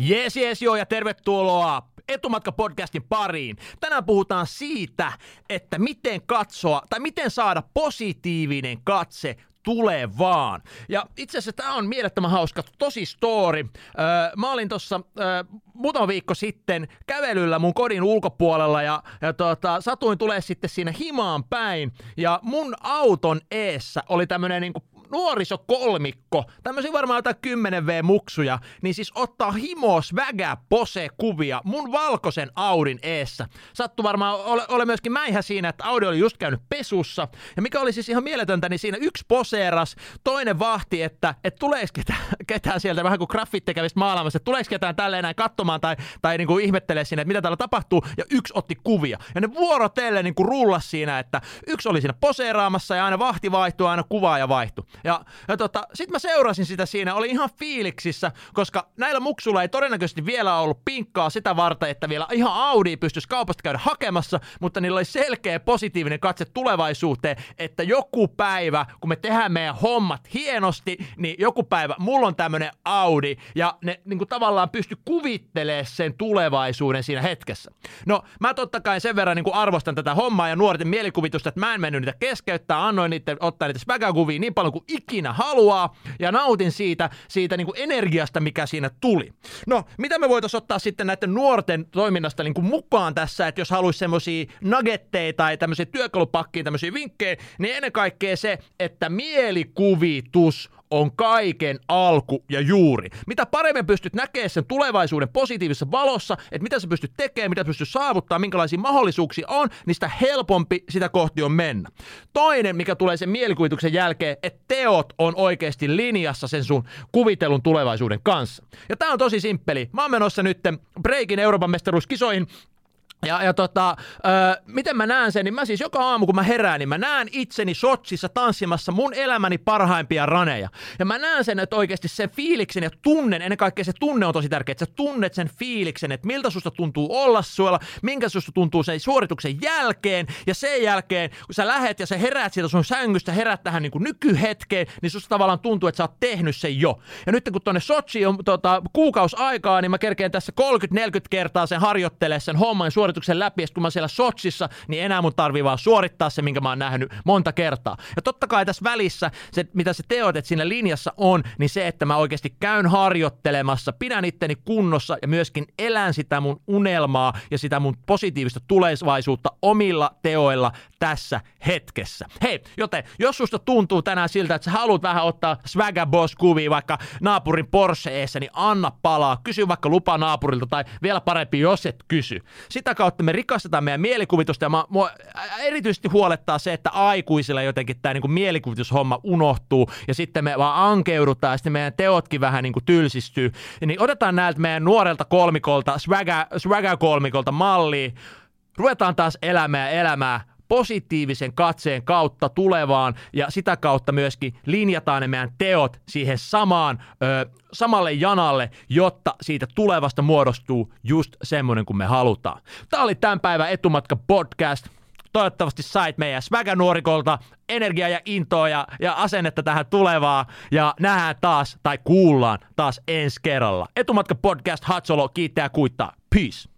Jes, jes, joo, ja tervetuloa Etumatka-podcastin pariin. Tänään puhutaan siitä, että miten katsoa tai miten saada positiivinen katse tulevaan. Ja itse asiassa tämä on mielettömän hauska, tosi story. Öö, mä olin tuossa öö, muutama viikko sitten kävelyllä mun kodin ulkopuolella ja, ja tota, satuin tulee sitten siinä himaan päin ja mun auton eessä oli tämmönen niinku nuorisokolmikko, tämmöisiä varmaan jotain 10 V-muksuja, niin siis ottaa himos vägä pose kuvia mun valkoisen Audin eessä. Sattu varmaan ole, ole myöskin mäihä siinä, että Audi oli just käynyt pesussa. Ja mikä oli siis ihan mieletöntä, niin siinä yksi poseeras, toinen vahti, että, että tuleeko ketään, ketään sieltä, vähän kuin graffitti kävisi maailmassa, että tuleeko ketään tälleen näin katsomaan tai, tai niin kuin ihmettelee siinä, että mitä täällä tapahtuu, ja yksi otti kuvia. Ja ne vuorotellen niin kuin rullas siinä, että yksi oli siinä poseeraamassa ja aina vahti vaihtui, aina kuvaaja vaihtui. Ja, ja tota, sitten mä seurasin sitä siinä, oli ihan fiiliksissä, koska näillä muksulla ei todennäköisesti vielä ollut pinkkaa sitä varten, että vielä ihan Audi pystyisi kaupasta käydä hakemassa, mutta niillä oli selkeä positiivinen katse tulevaisuuteen, että joku päivä, kun me tehdään meidän hommat hienosti, niin joku päivä mulla on tämmönen Audi, ja ne niin kuin tavallaan pysty kuvittelemaan sen tulevaisuuden siinä hetkessä. No, mä totta kai sen verran niin kuin arvostan tätä hommaa ja nuorten mielikuvitusta, että mä en mennyt niitä keskeyttää, annoin niitä ottaa niitä svägäkuvia niin paljon kuin ikinä haluaa ja nautin siitä, siitä niin kuin energiasta, mikä siinä tuli. No, mitä me voitaisiin ottaa sitten näiden nuorten toiminnasta niin kuin mukaan tässä, että jos haluaisi semmoisia nuggetteja tai tämmöisiä työkalupakkiin, tämmöisiä vinkkejä, niin ennen kaikkea se, että mielikuvitus on kaiken alku ja juuri. Mitä paremmin pystyt näkemään sen tulevaisuuden positiivisessa valossa, että mitä sä pystyt tekemään, mitä pystyt saavuttaa, minkälaisia mahdollisuuksia on, niin sitä helpompi sitä kohti on mennä. Toinen, mikä tulee sen mielikuvituksen jälkeen, että teot on oikeasti linjassa sen sun kuvitelun tulevaisuuden kanssa. Ja tää on tosi simppeli. Mä oon menossa nyt Breikin Euroopan mestaruuskisoihin ja, ja tota, öö, miten mä näen sen, niin mä siis joka aamu kun mä herään, niin mä näen itseni Sotsissa tanssimassa mun elämäni parhaimpia raneja. Ja mä näen sen, että oikeasti sen fiiliksen ja tunnen, ennen kaikkea se tunne on tosi tärkeä, että sä tunnet sen fiiliksen, että miltä susta tuntuu olla suolla, minkä susta tuntuu sen suorituksen jälkeen, ja sen jälkeen, kun sä lähet ja sä heräät sieltä sun sängystä, herät tähän niin kuin nykyhetkeen, niin susta tavallaan tuntuu, että sä oot tehnyt sen jo. Ja nyt kun tonne Sochi on tota, kuukaus aikaa, niin mä kerkeen tässä 30-40 kertaa sen harjoittelee sen homman suorituksen läpi, ja kun mä siellä Sotsissa, niin enää mun tarvii vaan suorittaa se, minkä mä oon nähnyt monta kertaa. Ja totta kai tässä välissä, se, mitä se teot, että siinä linjassa on, niin se, että mä oikeasti käyn harjoittelemassa, pidän itteni kunnossa ja myöskin elän sitä mun unelmaa ja sitä mun positiivista tulevaisuutta omilla teoilla tässä hetkessä. Hei, joten jos susta tuntuu tänään siltä, että sä haluat vähän ottaa swagger boss kuvia vaikka naapurin Porsche niin anna palaa. Kysy vaikka lupa naapurilta tai vielä parempi, jos et kysy. Sitä kautta me rikastetaan meidän mielikuvitusta ja mä, mua erityisesti huolettaa se, että aikuisilla jotenkin tämä niinku mielikuvitushomma unohtuu ja sitten me vaan ankeudutaan ja sitten meidän teotkin vähän niinku tylsistyy. Niin otetaan näiltä meidän nuorelta kolmikolta, swagger, swagger kolmikolta mallia, ruvetaan taas elämää elämää positiivisen katseen kautta tulevaan ja sitä kautta myöskin linjataan ne meidän teot siihen samaan, ö, samalle janalle, jotta siitä tulevasta muodostuu just semmoinen kuin me halutaan. Tämä oli tämän päivän Etumatka podcast. Toivottavasti sait meidän svägänuorikolta energiaa ja intoa ja, ja asennetta tähän tulevaa. Ja nähdään taas, tai kuullaan taas ensi kerralla. Etumatka podcast, Hatsolo, kiittää ja kuittaa. Peace.